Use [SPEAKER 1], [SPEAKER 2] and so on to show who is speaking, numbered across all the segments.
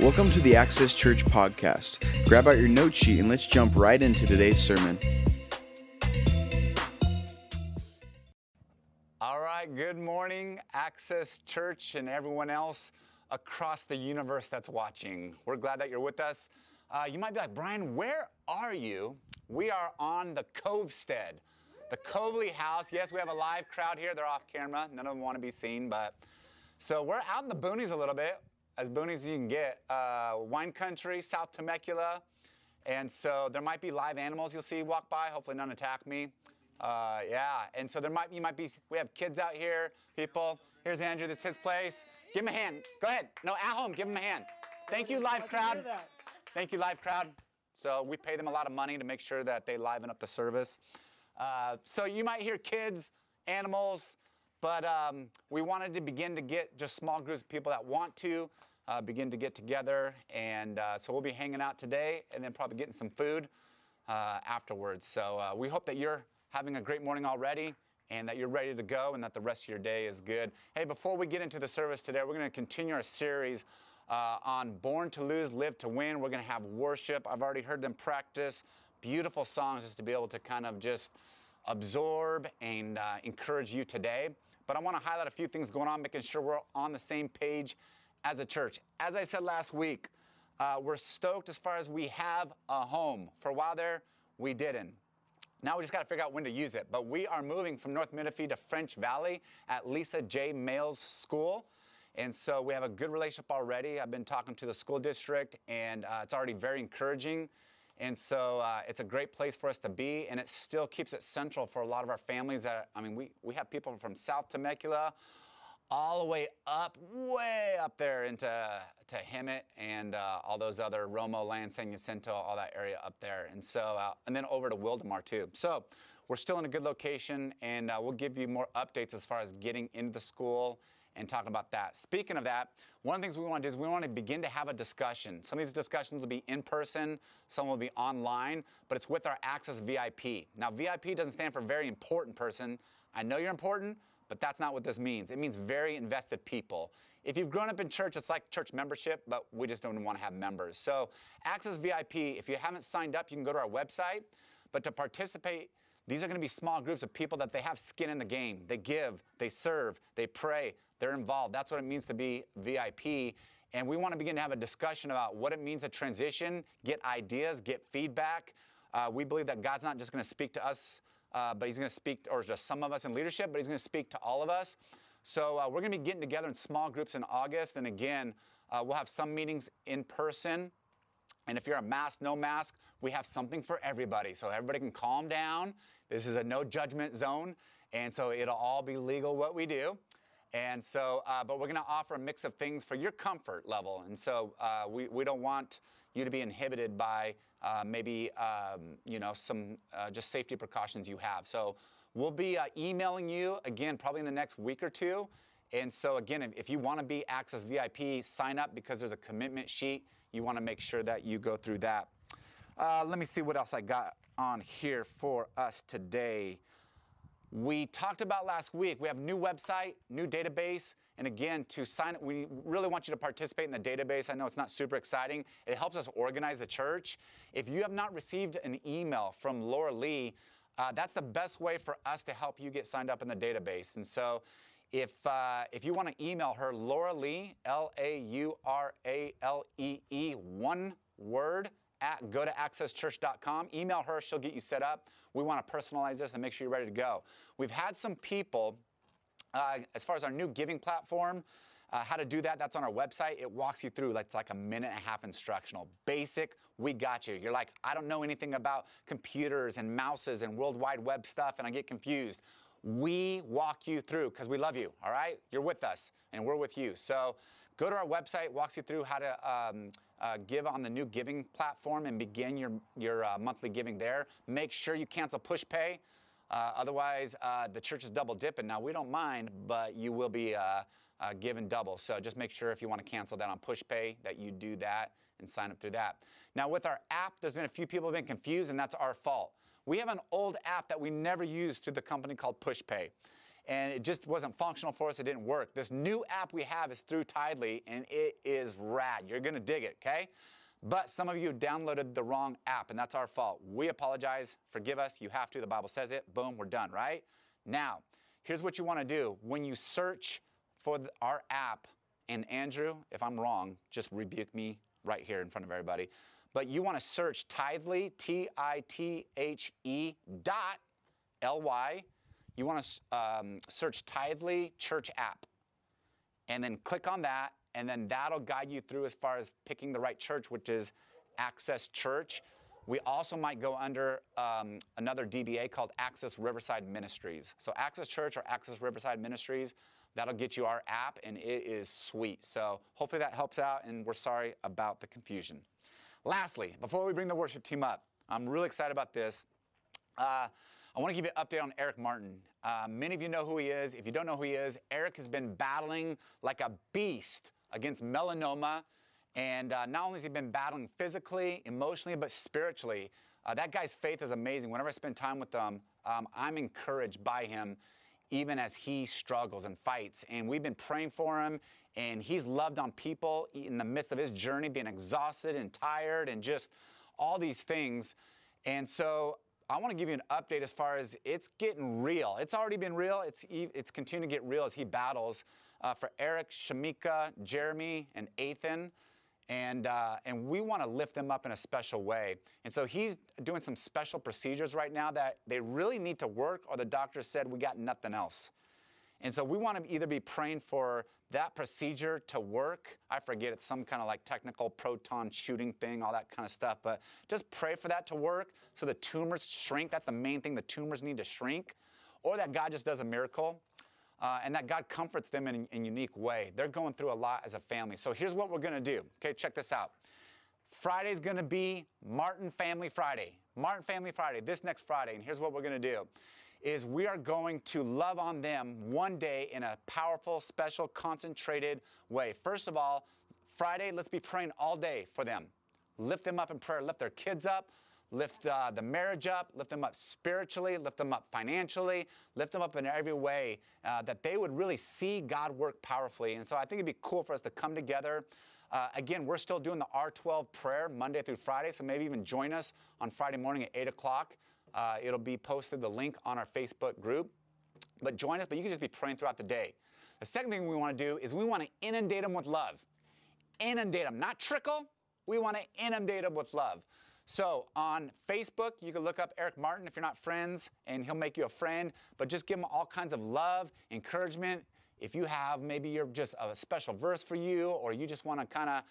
[SPEAKER 1] Welcome to the Access Church podcast. Grab out your note sheet and let's jump right into today's sermon.
[SPEAKER 2] All right, good morning, Access Church, and everyone else across the universe that's watching. We're glad that you're with us. Uh, you might be like, Brian, where are you? We are on the Covestead, the Covely House. Yes, we have a live crowd here. They're off camera. None of them want to be seen, but so we're out in the boonies a little bit as boonies as you can get. Uh, wine country, South Temecula. And so there might be live animals you'll see walk by. Hopefully none attack me. Uh, yeah, and so there might you might be. We have kids out here, people. Here's Andrew. This is his place. Give him a hand. Go ahead. No, at home. Give him a hand. Thank you, live crowd. Thank you, live crowd. So we pay them a lot of money to make sure that they liven up the service. Uh, so you might hear kids, animals, but um, we wanted to begin to get just small groups of people that want to uh, begin to get together. And uh, so we'll be hanging out today and then probably getting some food uh, afterwards. So uh, we hope that you're having a great morning already and that you're ready to go and that the rest of your day is good. Hey, before we get into the service today, we're going to continue our series uh, on Born to Lose, Live to Win. We're going to have worship. I've already heard them practice beautiful songs just to be able to kind of just absorb and uh, encourage you today. But I want to highlight a few things going on, making sure we're on the same page as a church. As I said last week, uh, we're stoked as far as we have a home. For a while there, we didn't. Now we just got to figure out when to use it. But we are moving from North Menifee to French Valley at Lisa J. Mails School. And so we have a good relationship already. I've been talking to the school district, and uh, it's already very encouraging. And so uh, it's a great place for us to be, and it still keeps it central for a lot of our families. That I mean, we, we have people from South Temecula all the way up, way up there into to Hemet and uh, all those other Romoland, San Jacinto, all that area up there. And so, uh, and then over to Wildomar too. So we're still in a good location, and uh, we'll give you more updates as far as getting into the school and talking about that. Speaking of that, one of the things we want to do is we want to begin to have a discussion. Some of these discussions will be in person, some will be online, but it's with our Access VIP. Now, VIP doesn't stand for very important person. I know you're important, but that's not what this means. It means very invested people. If you've grown up in church, it's like church membership, but we just don't want to have members. So, Access VIP, if you haven't signed up, you can go to our website. But to participate, these are going to be small groups of people that they have skin in the game. They give, they serve, they pray, they're involved. That's what it means to be VIP. And we want to begin to have a discussion about what it means to transition, get ideas, get feedback. Uh, we believe that God's not just going to speak to us, uh, but He's going to speak, or to some of us in leadership, but He's going to speak to all of us. So uh, we're going to be getting together in small groups in August. And again, uh, we'll have some meetings in person. And if you're a mask, no mask, we have something for everybody. So everybody can calm down. This is a no judgment zone. And so it'll all be legal what we do. And so, uh, but we're going to offer a mix of things for your comfort level. And so uh, we, we don't want you to be inhibited by uh, maybe, um, you know, some uh, just safety precautions you have. So we'll be uh, emailing you again, probably in the next week or two. And so again, if, you want to be Access VIP, sign up because there's a commitment sheet. You want to make sure that you go through that. Uh, let me see what else I got on here for us today. We talked about last week, we have new website, new database, and again, to sign, up, we really want you to participate in the database. I know it's not super exciting. It helps us organize the church. If you have not received an email from Laura Lee, uh, that's the best way for us to help you get signed up in the database. And so if, uh, if you want to email her, Laura Lee, L A U R A L E E, one word, at go to accesschurch.com. Email her, she'll get you set up. We want to personalize this and make sure you're ready to go. We've had some people, uh, as far as our new giving platform, uh, how to do that, that's on our website. It walks you through, it's like a minute and a half instructional. Basic, we got you. You're like, I don't know anything about computers and mouses and World Wide Web stuff, and I get confused. We walk you through because we love you, all right? You're with us, and we're with you. So go to our website, walks you through how to um, uh, give on the new giving platform and begin your, your uh, monthly giving there. Make sure you cancel PushPay. Uh, otherwise, uh, the church is double dipping. Now, we don't mind, but you will be uh, given double. So just make sure if you want to cancel that on PushPay that you do that and sign up through that. Now, with our app, there's been a few people have been confused, and that's our fault. We have an old app that we never used through the company called PushPay. And it just wasn't functional for us. It didn't work. This new app we have is through Tithely, and it is rad. You're going to dig it, okay? But some of you downloaded the wrong app, and that's our fault. We apologize. Forgive us. You have to. The Bible says it. Boom, we're done, right? Now, here's what you want to do. When you search for the, our app, and Andrew, if I'm wrong, just rebuke me right here in front of everybody. But you want to search Tithely, T I T H E dot L Y. You want to um, search Tithely Church app. And then click on that, and then that'll guide you through as far as picking the right church, which is Access Church. We also might go under um, another DBA called Access Riverside Ministries. So, Access Church or Access Riverside Ministries, that'll get you our app, and it is sweet. So, hopefully that helps out, and we're sorry about the confusion. Lastly, before we bring the worship team up, I'm really excited about this. Uh, I want to give you an update on Eric Martin. Uh, many of you know who he is. If you don't know who he is, Eric has been battling like a beast against melanoma. And uh, not only has he been battling physically, emotionally, but spiritually. Uh, that guy's faith is amazing. Whenever I spend time with him, um, I'm encouraged by him, even as he struggles and fights. And we've been praying for him, and he's loved on people in the midst of his journey, being exhausted and tired and just all these things. And so I want to give you an update as far as it's getting real. It's already been real. It's it's continuing to get real as he battles uh, for Eric, Shamika, Jeremy, and Ethan. And, uh, and we want to lift them up in a special way. And so he's doing some special procedures right now that they really need to work, or the doctor said we got nothing else. And so we want to either be praying for that procedure to work. I forget, it's some kind of like technical proton shooting thing, all that kind of stuff. But just pray for that to work so the tumors shrink. That's the main thing. The tumors need to shrink. Or that God just does a miracle. Uh, and that God comforts them in a unique way. They're going through a lot as a family. So here's what we're going to do. Okay, check this out. Friday's going to be Martin Family Friday. Martin Family Friday, this next Friday. And here's what we're going to do is we are going to love on them one day in a powerful, special, concentrated way. First of all, Friday, let's be praying all day for them. Lift them up in prayer, lift their kids up, lift uh, the marriage up, lift them up spiritually, lift them up financially, lift them up in every way uh, that they would really see God work powerfully. And so I think it'd be cool for us to come together. Uh, again, we're still doing the R12 prayer Monday through Friday, so maybe even join us on Friday morning at 8 o'clock. Uh, it'll be posted, the link on our Facebook group. But join us, but you can just be praying throughout the day. The second thing we want to do is we want to inundate them with love. Inundate them, not trickle. We want to inundate them with love. So on Facebook, you can look up Eric Martin if you're not friends, and he'll make you a friend. But just give him all kinds of love, encouragement. If you have maybe you're just a special verse for you, or you just want to kind of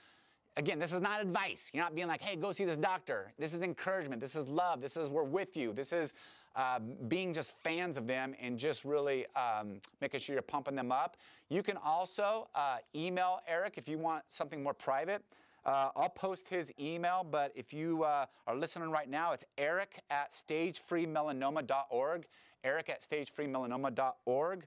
[SPEAKER 2] Again, this is not advice. You're not being like, hey, go see this doctor. This is encouragement. This is love. This is we're with you. This is uh, being just fans of them and just really um, making sure you're pumping them up. You can also uh, email Eric if you want something more private. Uh, I'll post his email, but if you uh, are listening right now, it's eric at stagefreemelanoma.org. Eric at stagefreemelanoma.org.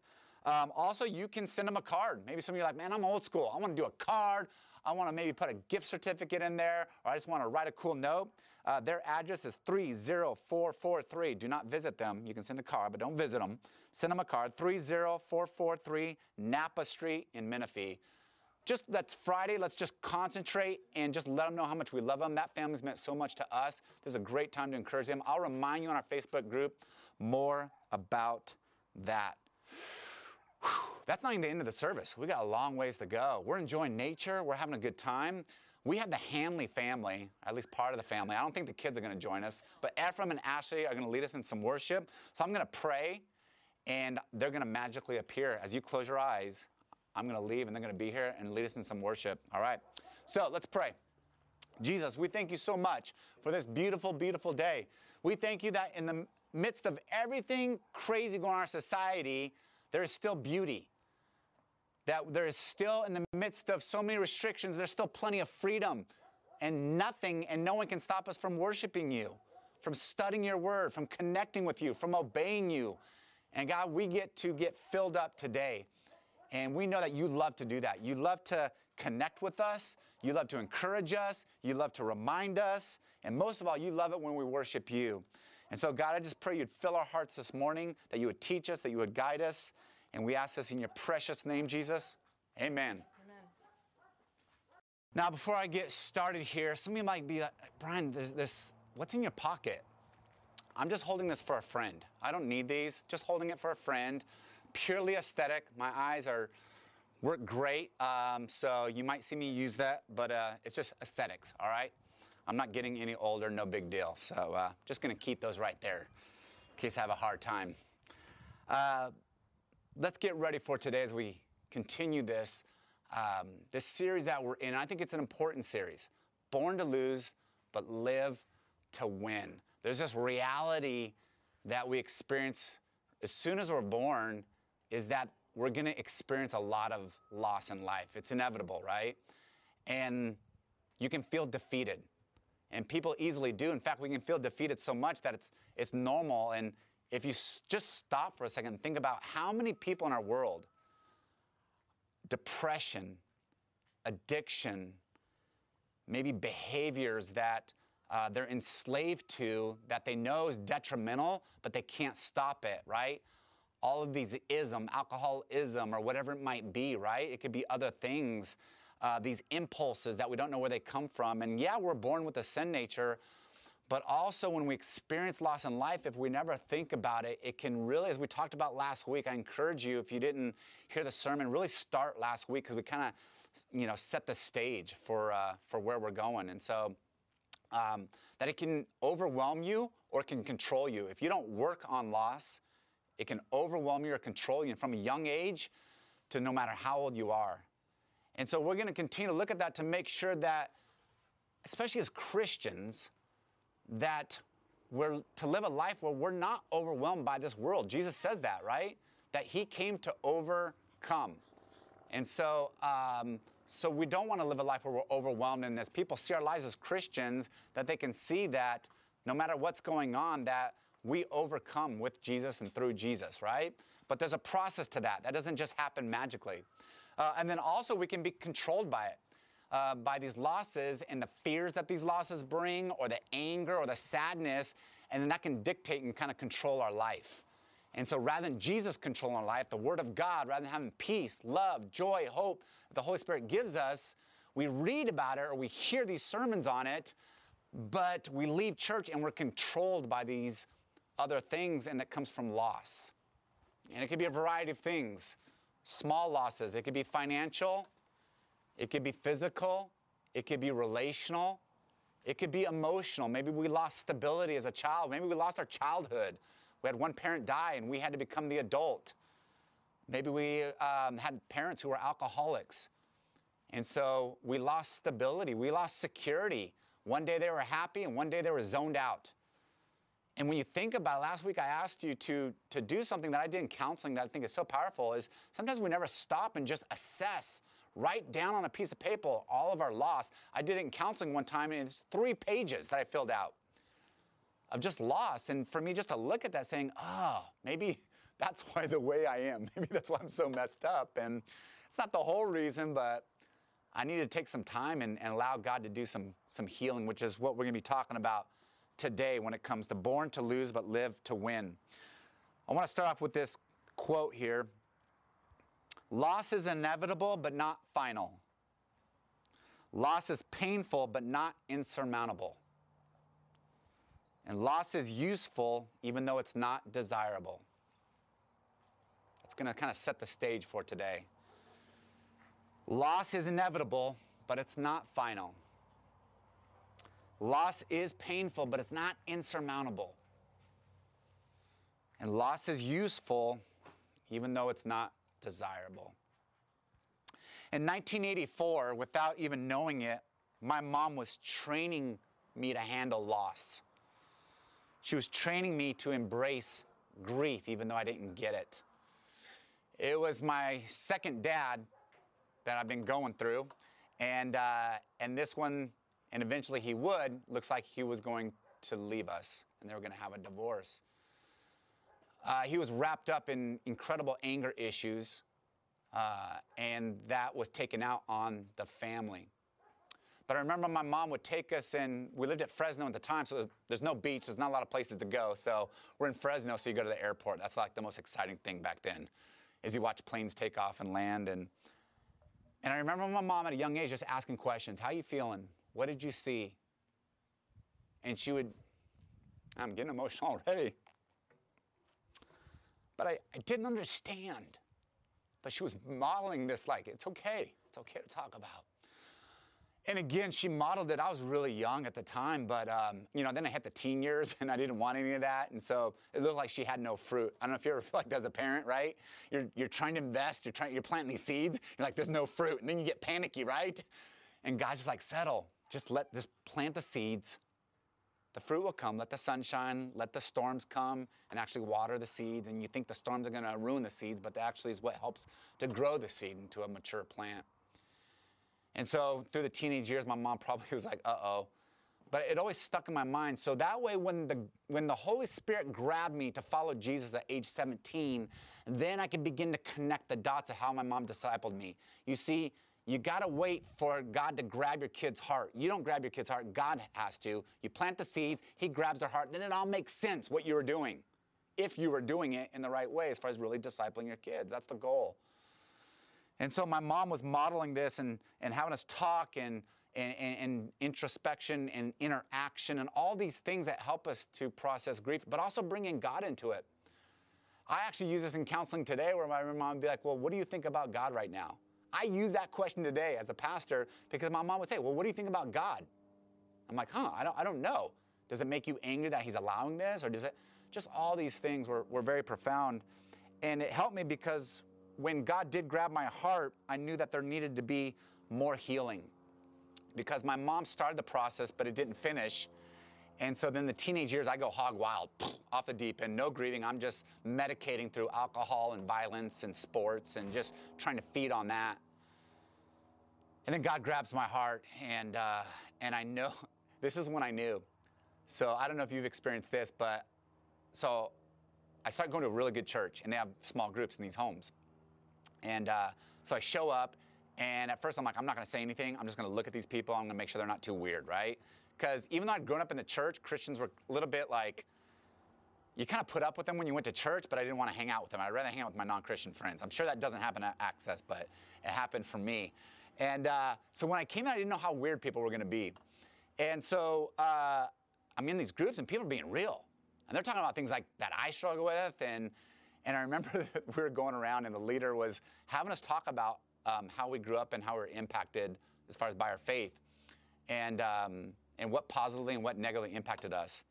[SPEAKER 2] Um, also, you can send him a card. Maybe some of you are like, man, I'm old school. I want to do a card. I want to maybe put a gift certificate in there, or I just want to write a cool note. Uh, their address is 30443. Do not visit them. You can send a card, but don't visit them. Send them a card, 30443 Napa Street in Menifee. Just that's Friday. Let's just concentrate and just let them know how much we love them. That family's meant so much to us. This is a great time to encourage them. I'll remind you on our Facebook group more about that. That's not even the end of the service. We got a long ways to go. We're enjoying nature. We're having a good time. We have the Hanley family, at least part of the family. I don't think the kids are going to join us, but Ephraim and Ashley are going to lead us in some worship. So I'm going to pray, and they're going to magically appear. As you close your eyes, I'm going to leave, and they're going to be here and lead us in some worship. All right. So let's pray. Jesus, we thank you so much for this beautiful, beautiful day. We thank you that in the midst of everything crazy going on in our society, there is still beauty that there is still, in the midst of so many restrictions, there's still plenty of freedom and nothing, and no one can stop us from worshiping you, from studying your word, from connecting with you, from obeying you. And God, we get to get filled up today. And we know that you love to do that. You love to connect with us. You love to encourage us. You love to remind us. And most of all, you love it when we worship you. And so, God, I just pray you'd fill our hearts this morning, that you would teach us, that you would guide us, And we ask this in your precious name, Jesus. Amen. Amen. Now, before I get started here, some of you might be like, Brian, there's, there's, what's in your pocket? I'm just holding this for a friend. I don't need these, just holding it for a friend. Purely aesthetic. My eyes are work great, um, so you might see me use that, but uh, it's just aesthetics, all right? I'm not getting any older, no big deal. So uh, just gonna keep those right there in case I have a hard time. Uh, let's get ready for today as we continue this um, this series that we're in. I think it's an important series. Born to lose, but live to win. There's this reality that we experience as soon as we're born is that we're going to experience a lot of loss in life. It's inevitable, right? And you can feel defeated. And people easily do. In fact, we can feel defeated so much that it's, it's normal. And if you just stop for a second and think about how many people in our world depression, addiction, maybe behaviors that uh, they're enslaved to that they know is detrimental, but they can't stop it, right? All of these ism, alcoholism, or whatever it might be, right? It could be other things, uh, these impulses that we don't know where they come from. And yeah, we're born with a sin nature, but also when we experience loss in life, if we never think about it, it can really, as we talked about last week, I encourage you, if you didn't hear the sermon, really start last week because we kind of, you know, set the stage for, uh, for where we're going. And so um, that it can overwhelm you or it can control you. If you don't work on loss, it can overwhelm you or control you from a young age to no matter how old you are. And so we're going to continue to look at that to make sure that, especially as Christians, that we're to live a life where we're not overwhelmed by this world. Jesus says that, right? That he came to overcome. And so, um, so we don't want to live a life where we're overwhelmed. And as people see our lives as Christians, that they can see that no matter what's going on, that we overcome with Jesus and through Jesus, right? But there's a process to that. That doesn't just happen magically. Uh, and then also we can be controlled by it uh, by these losses and the fears that these losses bring, or the anger or the sadness, and then that can dictate and kind of control our life. And so rather than Jesus controlling our life, the Word of God, rather than having peace, love, joy, hope the Holy Spirit gives us, we read about it or we hear these sermons on it, but we leave church and we're controlled by these other things, and that comes from loss. And it could be a variety of things small losses, it could be financial, it could be physical, it could be relational, it could be emotional. Maybe we lost stability as a child, maybe we lost our childhood. We had one parent die and we had to become the adult. Maybe we um, had parents who were alcoholics. And so we lost stability, we lost security. One day they were happy and one day they were zoned out. And when you think about it, last week I asked you to, to do something that I did in counseling that I think is so powerful is sometimes we never stop and just assess write down on a piece of paper all of our loss. I did it in counseling one time, and it's three pages that I filled out of just loss. And for me, just to look at that saying, oh, maybe that's why the way I am. Maybe that's why I'm so messed up. And it's not the whole reason, but I need to take some time and, and allow God to do some, some healing, which is what we're to be talking about today when it comes to born to lose but live to win. I want to start off with this quote here Loss is inevitable, but not final. Loss is painful, but not insurmountable. And loss is useful, even though it's not desirable. That's going to kind of set the stage for today. Loss is inevitable, but it's not final. Loss is painful, but it's not insurmountable. And loss is useful, even though it's not desirable. In 1984, without even knowing it, my mom was training me to handle loss. She was training me to embrace grief, even though I didn't get it. It was my second dad that I've been going through, and, uh, and this one, and eventually he would, looks like he was going to leave us, and they were going to have a divorce. Uh, he was wrapped up in incredible anger issues, uh, and that was taken out on the family. But I remember my mom would take us and we lived at Fresno at the time, so there's no beach, there's not a lot of places to go. So we're in Fresno, so you go to the airport. That's like the most exciting thing back then. is you watch planes take off and land. And, and I remember my mom at a young age just asking questions How you feeling? What did you see? And she would, I'm getting emotional already. But I, I didn't understand. But she was modeling this like, it's okay. It's okay to talk about. And again, she modeled it. I was really young at the time, but um, you know, then I hit the teen years and I didn't want any of that. And so it looked like she had no fruit. I don't know if you ever feel like that as a parent, right? You're, you're trying to invest, you're trying, you're planting these seeds, you're like, there's no fruit. And then you get panicky, right? And God's just like, settle. Just let, just plant the seeds. The fruit will come. Let the sunshine, let the storms come and actually water the seeds. And you think the storms are going to ruin the seeds, but that actually is what helps to grow the seed into a mature plant. And so through the teenage years, my mom probably was like, uh oh. But it always stuck in my mind. So that way, when the, when the Holy Spirit grabbed me to follow Jesus at age 17, then I could begin to connect the dots of how my mom discipled me. You see, you got to wait for God to grab your kid's heart. You don't grab your kid's heart, God has to. You plant the seeds, He grabs their heart, then it all makes sense what you were doing. If you were doing it in the right way, as far as really discipling your kids. That's the goal. And so my mom was modeling this and, and having us talk and, and, and, introspection and interaction and all these things that help us to process grief, but also bringing God into it. I actually use this in counseling today where my mom would be like, Well, what do you think about God right now? I use that question today as a pastor because my mom would say, Well, what do you think about God? I'm like, Huh, I don't, I don't know. Does it make you angry that He's allowing this? Or does it just all these things were, were very profound. And it helped me because when God did grab my heart, I knew that there needed to be more healing because my mom started the process, but it didn't finish. And so then the teenage years, I go hog wild, off the deep end, no grieving. I'm just medicating through alcohol and violence and sports and just trying to feed on that. And then God grabs my heart, and, uh, and I know this is when I knew. So I don't know if you've experienced this, but so I started going to a really good church, and they have small groups in these homes. And uh, so I show up, and at first I'm like, I'm not going to say anything. I'm just going to look at these people. I'm going to make sure they're not too weird, right? Because even though I'd grown up in the church, Christians were a little bit like, you kind of put up with them when you went to church, but I didn't want to hang out with them. I'd rather hang out with my non Christian friends. I'm sure that doesn't happen at Access, but it happened for me. And uh, so when I came in, I didn't know how weird people were going to be. And so uh, I'm in these groups, and people are being real. And they're talking about things like that I struggle with, and and I remember we were going around, and the leader was having us talk about um, how we grew up and how we were impacted as far as by our faith, and um, and what positively and what negatively impacted us.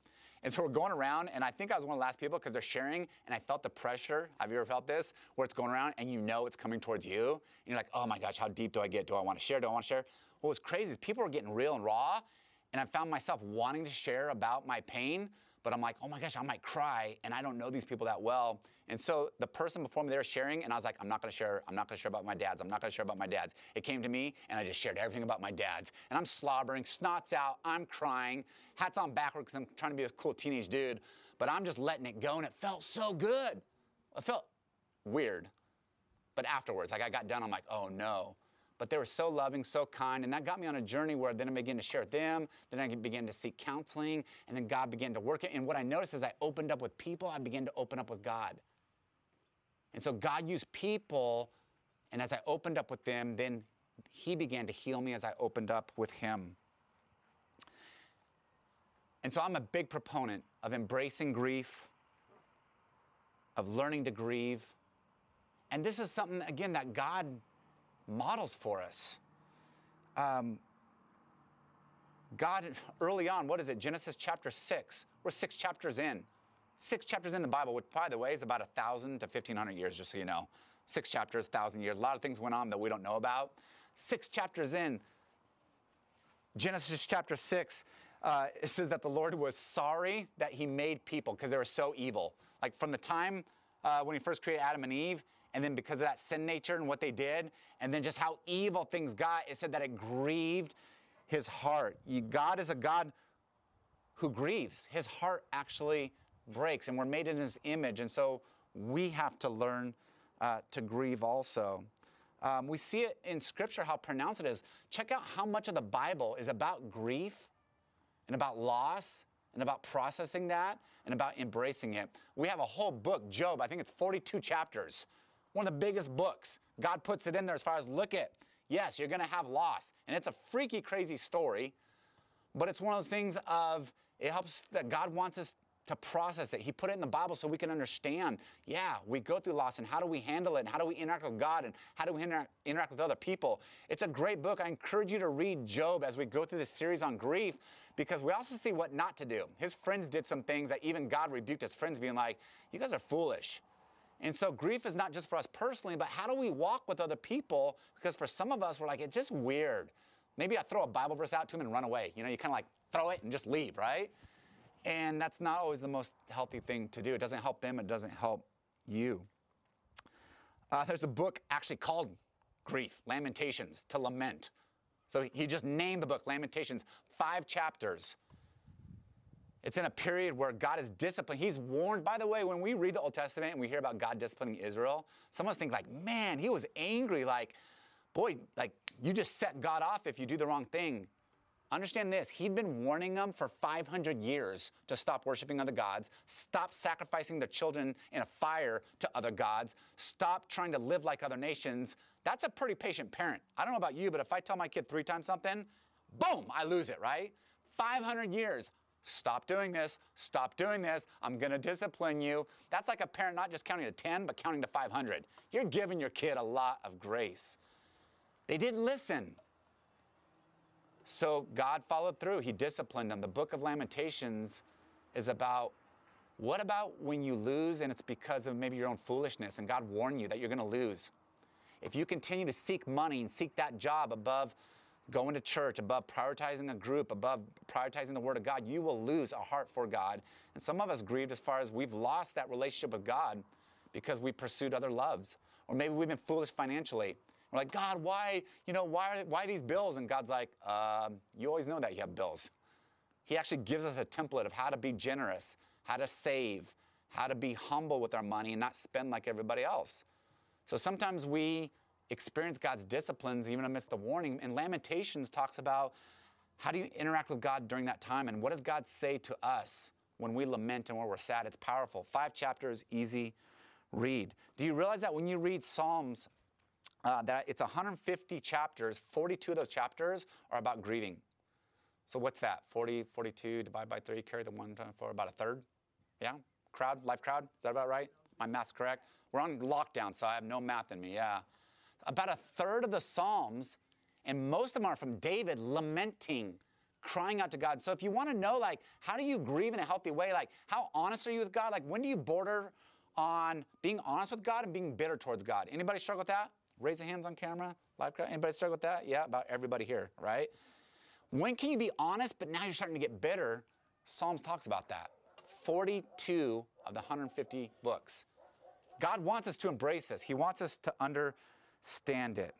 [SPEAKER 2] And so we're going around, and I think I was one of the last people because they're sharing, and I felt the pressure. Have you ever felt this? Where it's going around, and you know it's coming towards you, and you're like, oh my gosh, how deep do I get? Do I want to share? Do I want to share? What was crazy is people were getting real and raw, and I found myself wanting to share about my pain, but I'm like, oh my gosh, I might cry, and I don't know these people that well. And so the person before me, they were sharing, and I was like, I'm not gonna share, I'm not gonna share about my dads, I'm not gonna share about my dads. It came to me, and I just shared everything about my dads. And I'm slobbering, snots out, I'm crying, hats on backwards because I'm trying to be a cool teenage dude, but I'm just letting it go, and it felt so good. It felt weird. But afterwards, like I got done, I'm like, oh no but they were so loving, so kind, and that got me on a journey where then I began to share with them, then I began to seek counseling, and then God began to work it. And what I noticed is I opened up with people, I began to open up with God. And so God used people, and as I opened up with them, then He began to heal me as I opened up with Him. And so I'm a big proponent of embracing grief, of learning to grieve. And this is something, again, that God models for us. Um, God, early on, what is it? Genesis chapter 6. We're six chapters in. Six chapters in the Bible, which, by the way, is about a 1,000 to 1,500 years, just so you know. Six chapters, 1,000 years. A lot of things went on that we don't know about. Six chapters in, Genesis chapter 6, uh, it says that the Lord was sorry that he made people because they were so evil. Like from the time uh, when he first created Adam and Eve, and then because of that sin nature and what they did, and then just how evil things got, it said that it grieved his heart. God is a God who grieves. His heart actually breaks, and we're made in his image, and so we have to learn uh, to grieve also. Um, we see it in Scripture how pronounced it is. Check out how much of the Bible is about grief and about loss and about processing that and about embracing it. We have a whole book, Job, I think it's 42 chapters, one of the biggest books. God puts it in there as far as look at, yes, you're going to have loss. And it's a freaky, crazy story, but it's one of those things of it helps that God wants us to process it. He put it in the Bible so we can understand, yeah, we go through loss and how do we handle it and how do we interact with God and how do we interact, interact with other people. It's a great book. I encourage you to read Job as we go through this series on grief because we also see what not to do. His friends did some things that even God rebuked his friends, being like, you guys are foolish. And so grief is not just for us personally, but how do we walk with other people? Because for some of us, we're like, it's just weird. Maybe I throw a Bible verse out to him and run away. You know, you kind of like throw it and just leave, right? And that's not always the most healthy thing to do. It doesn't help them, it doesn't help you. Uh, there's a book actually called Grief, Lamentations, to lament. So he just named the book Lamentations, five chapters. It's in a period where God is disciplined. He's warned, by the way, when we read the Old Testament and we hear about God disciplining Israel, some of us think like, man, he was angry. Like, boy, like you just set God off if you do the wrong thing. Understand this, he'd been warning them for 500 years to stop worshiping other gods, stop sacrificing their children in a fire to other gods, stop trying to live like other nations. That's a pretty patient parent. I don't know about you, but if I tell my kid three times something, boom, I lose it, right? 500 years. Stop doing this. Stop doing this. I'm to discipline you. That's like a parent not just counting to 10, but counting to 500. You're giving your kid a lot of grace. They didn't listen. So God followed through. He disciplined them. The book of Lamentations is about what about when you lose and it's because of maybe your own foolishness and God warned you that you're going to lose? If you continue to seek money and seek that job above going to church, above prioritizing a group, above prioritizing the Word of God, you will lose a heart for God. And some of us grieved as far as we've lost that relationship with God because we pursued other loves. Or maybe we've been foolish financially. We're like, God, why, you know, why, why these bills? And God's like, uh, you always know that you have bills. He actually gives us a template of how to be generous, how to save, how to be humble with our money and not spend like everybody else. So sometimes we experience God's disciplines even amidst the warning. And Lamentations talks about how do you interact with God during that time and what does God say to us when we lament and when we're sad? It's powerful. Five chapters, easy read. Do you realize that when you read Psalms, uh, that it's 150 chapters, 42 of those chapters are about grieving. So what's that? 40, 42 divided by 3, carry the 1 Four. about a third? Yeah? Crowd, life crowd? Is that about right? My math's correct? We're on lockdown, so I have no math in me, yeah. About a third of the Psalms, and most of them are from David lamenting, crying out to God. So if you want to know, like, how do you grieve in a healthy way? Like, how honest are you with God? Like, when do you border on being honest with God and being bitter towards God? Anybody struggle with that? Raise your hands on camera. Live crowd. Anybody struggle with that? Yeah, about everybody here, right? When can you be honest, but now you're starting to get bitter? Psalms talks about that. 42 of the 150 books. God wants us to embrace this. He wants us to understand it.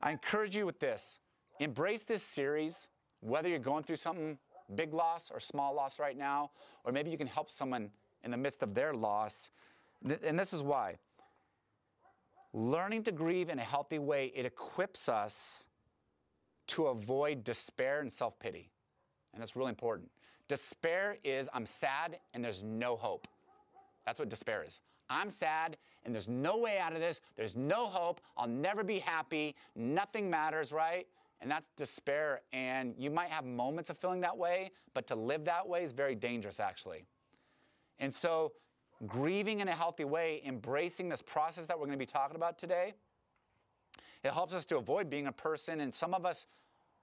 [SPEAKER 2] I encourage you with this. Embrace this series, whether you're going through something big loss or small loss right now, or maybe you can help someone in the midst of their loss. And this is why. Learning to grieve in a healthy way, it equips us to avoid despair and self pity. And that's really important. Despair is I'm sad and there's no hope. That's what despair is. I'm sad and there's no way out of this. There's no hope. I'll never be happy. Nothing matters, right? And that's despair. And you might have moments of feeling that way, but to live that way is very dangerous, actually. And so grieving in a healthy way, embracing this process that we're going to be talking about today, it helps us to avoid being a person. And some of us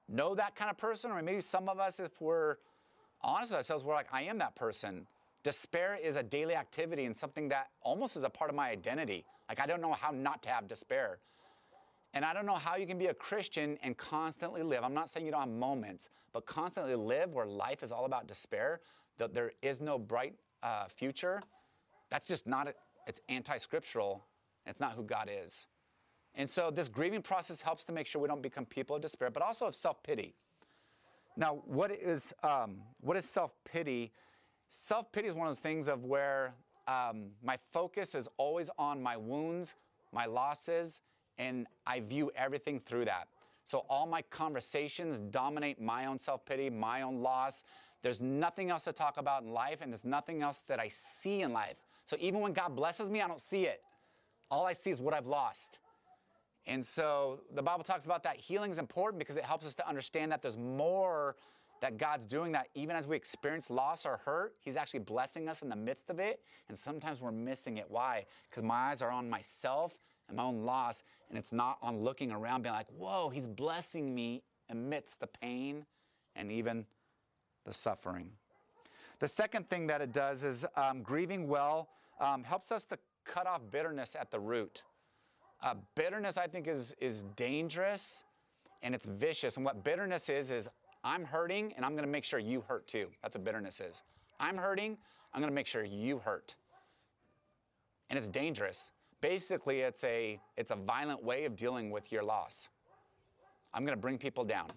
[SPEAKER 2] know that kind of person, or maybe some of us, if we're honest with ourselves, we're like, I am that person. Despair is a daily activity and something that almost is a part of my identity. Like, I don't know how not to have despair. And I don't know how you can be a Christian and constantly live. I'm not saying you don't have moments, but constantly live where life is all about despair, that there is no bright uh, future. That's just not, it's anti scriptural. It's not who God is. And so this grieving process helps to make sure we don't become people of despair, but also of self pity. Now, what is, um, what is self pity? Self pity is one of those things of where um, my focus is always on my wounds, my losses, and I view everything through that. So all my conversations dominate my own self pity, my own loss. There's nothing else to talk about in life, and there's nothing else that I see in life. So even when God blesses me, I don't see it. all I see is what I've lost. And so the Bible talks about that healing is important because it helps us to understand that there's more that God's doing that even as we experience loss or hurt, He's actually blessing us in the midst of it. And sometimes we're missing it. Why? Because my eyes are on myself and my own loss, and it's not on looking around being like, whoa, He's blessing me amidst the pain and even the suffering. The second thing that it does is um, grieving well um, helps us to cut off bitterness at the root. Uh, bitterness, I think, is, is dangerous and it's vicious. And what bitterness is, is I'm hurting and I'm going to make sure you hurt too. That's what bitterness is. I'm hurting, I'm going to make sure you hurt. And it's dangerous. Basically, it's a, it's a violent way of dealing with your loss. I'm going to bring people down.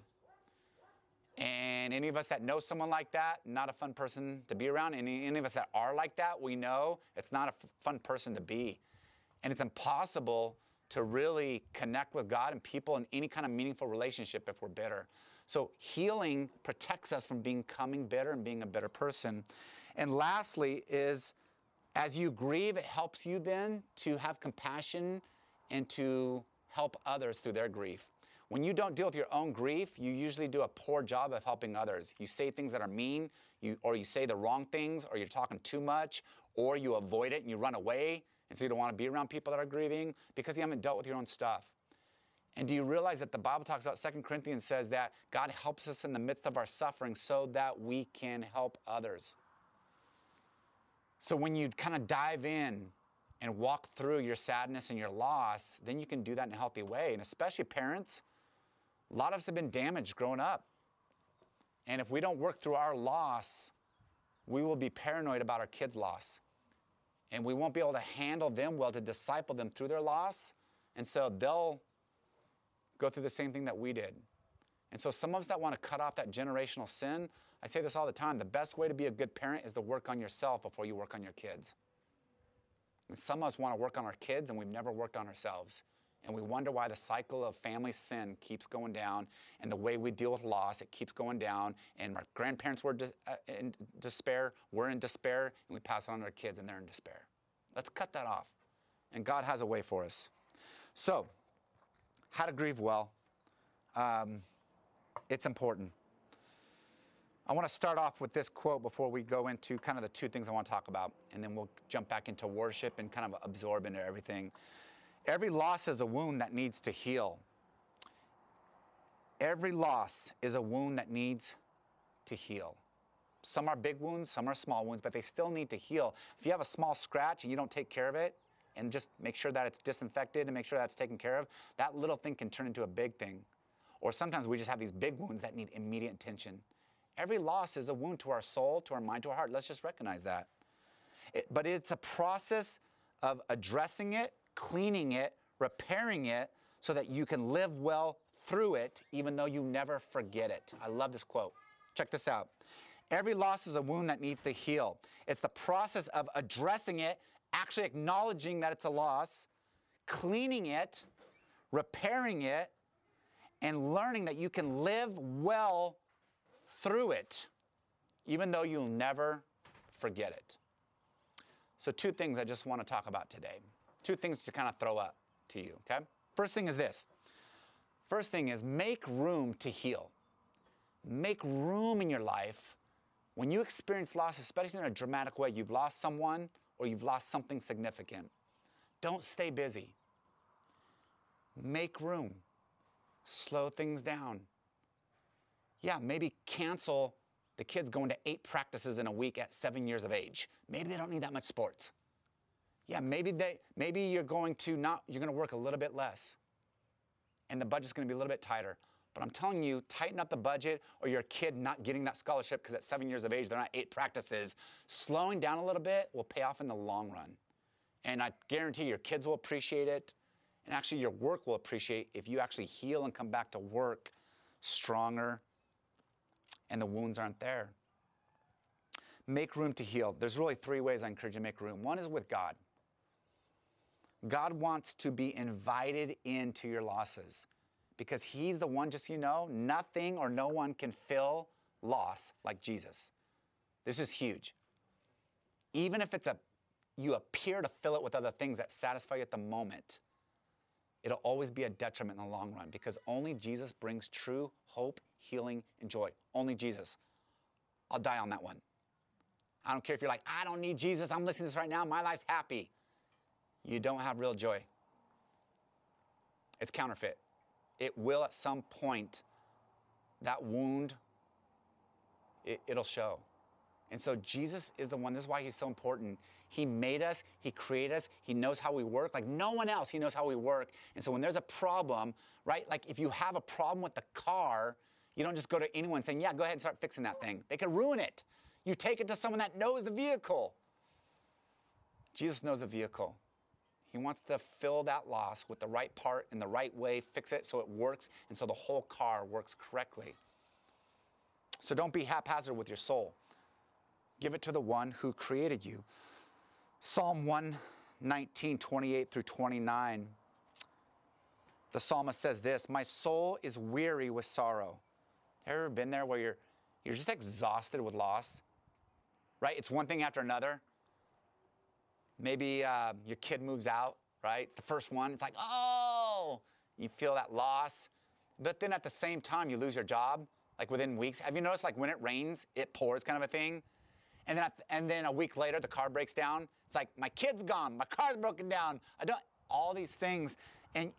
[SPEAKER 2] And any of us that know someone like that, not a fun person to be around. Any, any of us that are like that, we know it's not a fun person to be. And it's impossible to really connect with God and people in any kind of meaningful relationship if we're bitter. So healing protects us from becoming bitter and being a bitter person. And lastly is as you grieve, it helps you then to have compassion and to help others through their grief. When you don't deal with your own grief, you usually do a poor job of helping others. You say things that are mean, you, or you say the wrong things, or you're talking too much, or you avoid it and you run away, and so you don't want to be around people that are grieving because you haven't dealt with your own stuff. And do you realize that the Bible talks about 2 Corinthians says that God helps us in the midst of our suffering so that we can help others? So when you kind of dive in and walk through your sadness and your loss, then you can do that in a healthy way. And especially parents, a lot of us have been damaged growing up. And if we don't work through our loss, we will be paranoid about our kids' loss. And we won't be able to handle them well to disciple them through their loss. And so they'll go through the same thing that we did. And so some of us that want to cut off that generational sin, I say this all the time, the best way to be a good parent is to work on yourself before you work on your kids. And some of us want to work on our kids and we've never worked on ourselves. And we wonder why the cycle of family sin keeps going down and the way we deal with loss, it keeps going down. And our grandparents were uh, in despair, we're in despair, and we pass it on to our kids and they're in despair. Let's cut that off. And God has a way for us. So, how to grieve well. Um, it's important. I want to start off with this quote before we go into kind of the two things I want to talk about, and then we'll jump back into worship and kind of absorb into everything. Every loss is a wound that needs to heal. Every loss is a wound that needs to heal. Some are big wounds, some are small wounds, but they still need to heal. If you have a small scratch and you don't take care of it, and just make sure that it's disinfected and make sure that's taken care of, that little thing can turn into a big thing. Or sometimes we just have these big wounds that need immediate attention. Every loss is a wound to our soul, to our mind, to our heart. Let's just recognize that. It, but it's a process of addressing it, cleaning it, repairing it, so that you can live well through it, even though you never forget it. I love this quote. Check this out. Every loss is a wound that needs to heal. It's the process of addressing it, actually acknowledging that it's a loss, cleaning it, repairing it, and learning that you can live well through it, even though you'll never forget it. So, two things I just want to talk about today. Two things to kind of throw up to you, okay? First thing is this. First thing is make room to heal. Make room in your life when you experience loss, especially in a dramatic way. You've lost someone or you've lost something significant. Don't stay busy. Make room. Slow things down. Yeah, maybe cancel the kids going to eight practices in a week at seven years of age. Maybe they don't need that much sports. Yeah, maybe they maybe you're going to not you're going to work a little bit less. And the budget's going to be a little bit tighter. But I'm telling you, tighten up the budget or your kid not getting that scholarship because at seven years of age, they're not eight practices. Slowing down a little bit will pay off in the long run. And I guarantee your kids will appreciate it. And actually, your work will appreciate if you actually heal and come back to work stronger and the wounds aren't there. Make room to heal. There's really three ways I encourage you to make room. One is with God. God wants to be invited into your losses because He's the one, just you know, nothing or no one can fill loss like Jesus. This is huge. Even if it's a you appear to fill it with other things that satisfy you at the moment, it'll always be a detriment in the long run because only Jesus brings true hope, healing, and joy. Only Jesus. I'll die on that one. I don't care if you're like, I don't need Jesus. I'm listening to this right now. My life's happy. You don't have real joy. It's counterfeit. It will at some point, that wound, it, it'll show. And so Jesus is the one, this is why he's so important. He made us, he created us, he knows how we work. Like no one else, he knows how we work. And so when there's a problem, right? Like if you have a problem with the car, you don't just go to anyone saying, Yeah, go ahead and start fixing that thing. They could ruin it. You take it to someone that knows the vehicle. Jesus knows the vehicle. He wants to fill that loss with the right part in the right way, fix it so it works, and so the whole car works correctly. So don't be haphazard with your soul. Give it to the one who created you. Psalm 119, 28 through 29. The psalmist says this My soul is weary with sorrow. Ever been there where you're, you're just exhausted with loss? Right? It's one thing after another. Maybe uh, your kid moves out, right? It's the first one. It's like, oh, you feel that loss. But then at the same time, you lose your job, like within weeks. Have you noticed, like when it rains, it pours kind of a thing? And then, and then a week later, the car breaks down. It's like, my kid's gone, my car's broken down. I don't, all these things. And,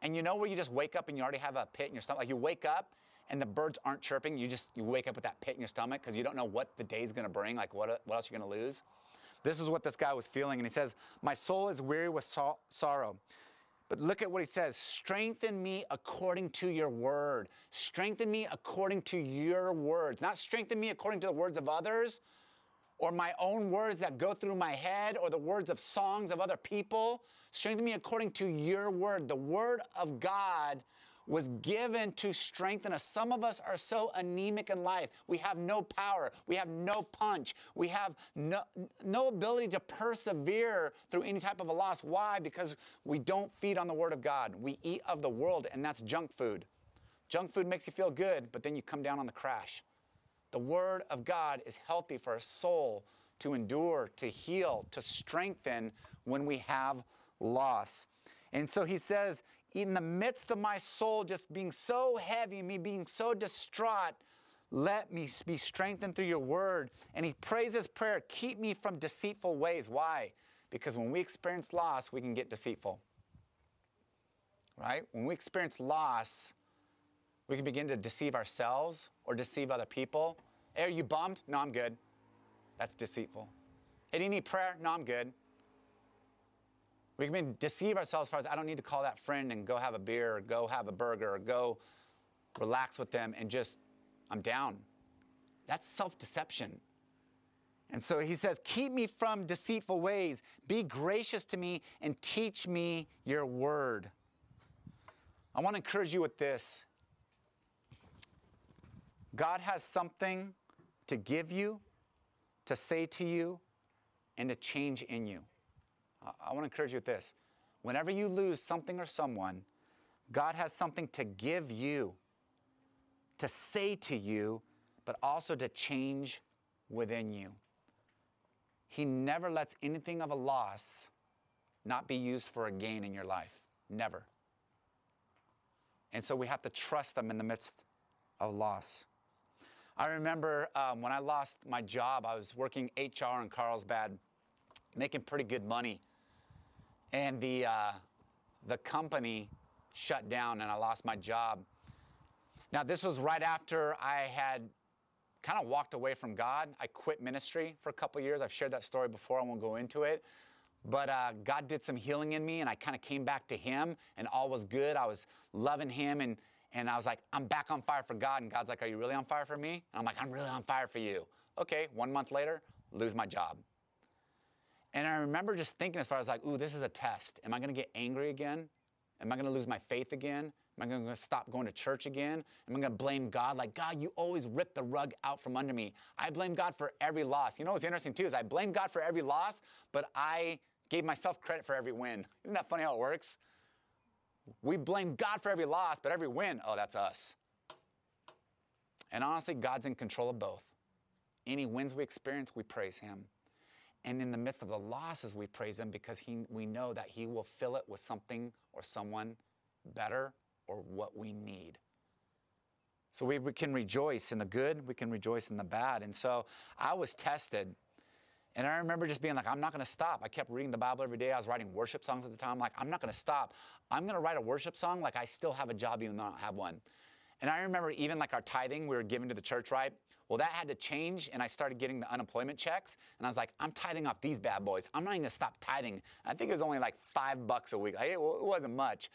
[SPEAKER 2] and you know where you just wake up and you already have a pit in your stomach? Like you wake up and the birds aren't chirping. You just, you wake up with that pit in your stomach because you don't know what the day's gonna bring, like what, what else you're gonna lose. This is what this guy was feeling. And he says, My soul is weary with so- sorrow. But look at what he says strengthen me according to your word. Strengthen me according to your words. Not strengthen me according to the words of others or my own words that go through my head or the words of songs of other people. Strengthen me according to your word. The word of God was given to strengthen us. Some of us are so anemic in life. We have no power. We have no punch. We have no, no ability to persevere through any type of a loss. Why? Because we don't feed on the Word of God. We eat of the world, and that's junk food. Junk food makes you feel good, but then you come down on the crash. The Word of God is healthy for a soul to endure, to heal, to strengthen when we have loss. And so he says, in the midst of my soul just being so heavy, me being so distraught, let me be strengthened through your word. And he prays his prayer, keep me from deceitful ways. Why? Because when we experience loss, we can get deceitful. Right? When we experience loss, we can begin to deceive ourselves or deceive other people. Hey, are you bummed? No, I'm good. That's deceitful. Hey, do you need prayer? No, I'm good. We can deceive ourselves as far as I don't need to call that friend and go have a beer or go have a burger or go relax with them and just, I'm down. That's self deception. And so he says, Keep me from deceitful ways. Be gracious to me and teach me your word. I want to encourage you with this God has something to give you, to say to you, and to change in you. I want to encourage you with this. Whenever you lose something or someone, God has something to give you, to say to you, but also to change within you. He never lets anything of a loss not be used for a gain in your life. Never. And so we have to trust Him in the midst of loss. I remember um, when I lost my job, I was working HR in Carlsbad, making pretty good money and the, uh, the company shut down and I lost my job. Now, this was right after I had kind of walked away from God. I quit ministry for a couple years. I've shared that story before, I won't go into it. But uh, God did some healing in me, and I kind of came back to Him, and all was good. I was loving Him, and, and I was like, I'm back on fire for God. And God's like, Are you really on fire for me? And I'm like, I'm really on fire for you. Okay, one month later, lose my job. And I remember just thinking as far as like, ooh, this is a test. Am I going to get angry again? Am I going to lose my faith again? Am I going to stop going to church again? Am I going to blame God? Like, God, you always rip the rug out from under me. I blame God for every loss. You know what's interesting too is I blame God for every loss, but I gave myself credit for every win. Isn't that funny how it works? We blame God for every loss, but every win, oh, that's us. And honestly, God's in control of both. Any wins we experience, we praise Him. And in the midst of the losses, we praise Him because he, we know that He will fill it with something or someone better or what we need. So we, we can rejoice in the good, we can rejoice in the bad. And so I was tested. And I remember just being like, I'm not going to stop. I kept reading the Bible every day. I was writing worship songs at the time. like, I'm not going to stop. I'm going to write a worship song like I still have a job even though I don't have one. And I remember even like our tithing we were giving to the church, right? Well, that had to change, and I started getting the unemployment checks. And I was like, I'm tithing off these bad boys. I'm not even gonna stop tithing. I think it was only like five bucks a week. Like, it wasn't much.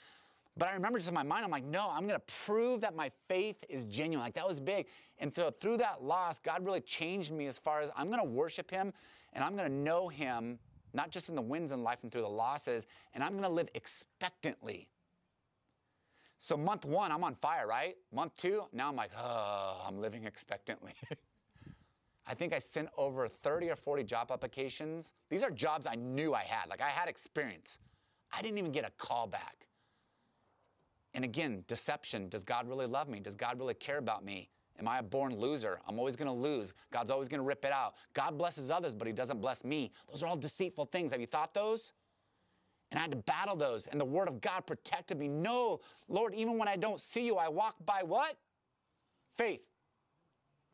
[SPEAKER 2] But I remember just in my mind, I'm like, no, I'm to prove that my faith is genuine. Like that was big. And so through that loss, God really changed me as far as I'm to worship Him and I'm to know Him, not just in the wins in life and through the losses, and I'm to live expectantly. So month one, I'm on fire, right? Month two, now I'm like, oh, I'm living expectantly. I think I sent over 30 or 40 job applications. These are jobs I knew I had. Like I had experience. I didn't even get a call back. And again, deception. Does God really love me? Does God really care about me? Am I a born loser? I'm always going to lose. God's always going to rip it out. God blesses others, but He doesn't bless me. Those are all deceitful things. Have you thought those? And I had to battle those. And the Word of God protected me. No, Lord, even when I don't see you, I walk by what? Faith.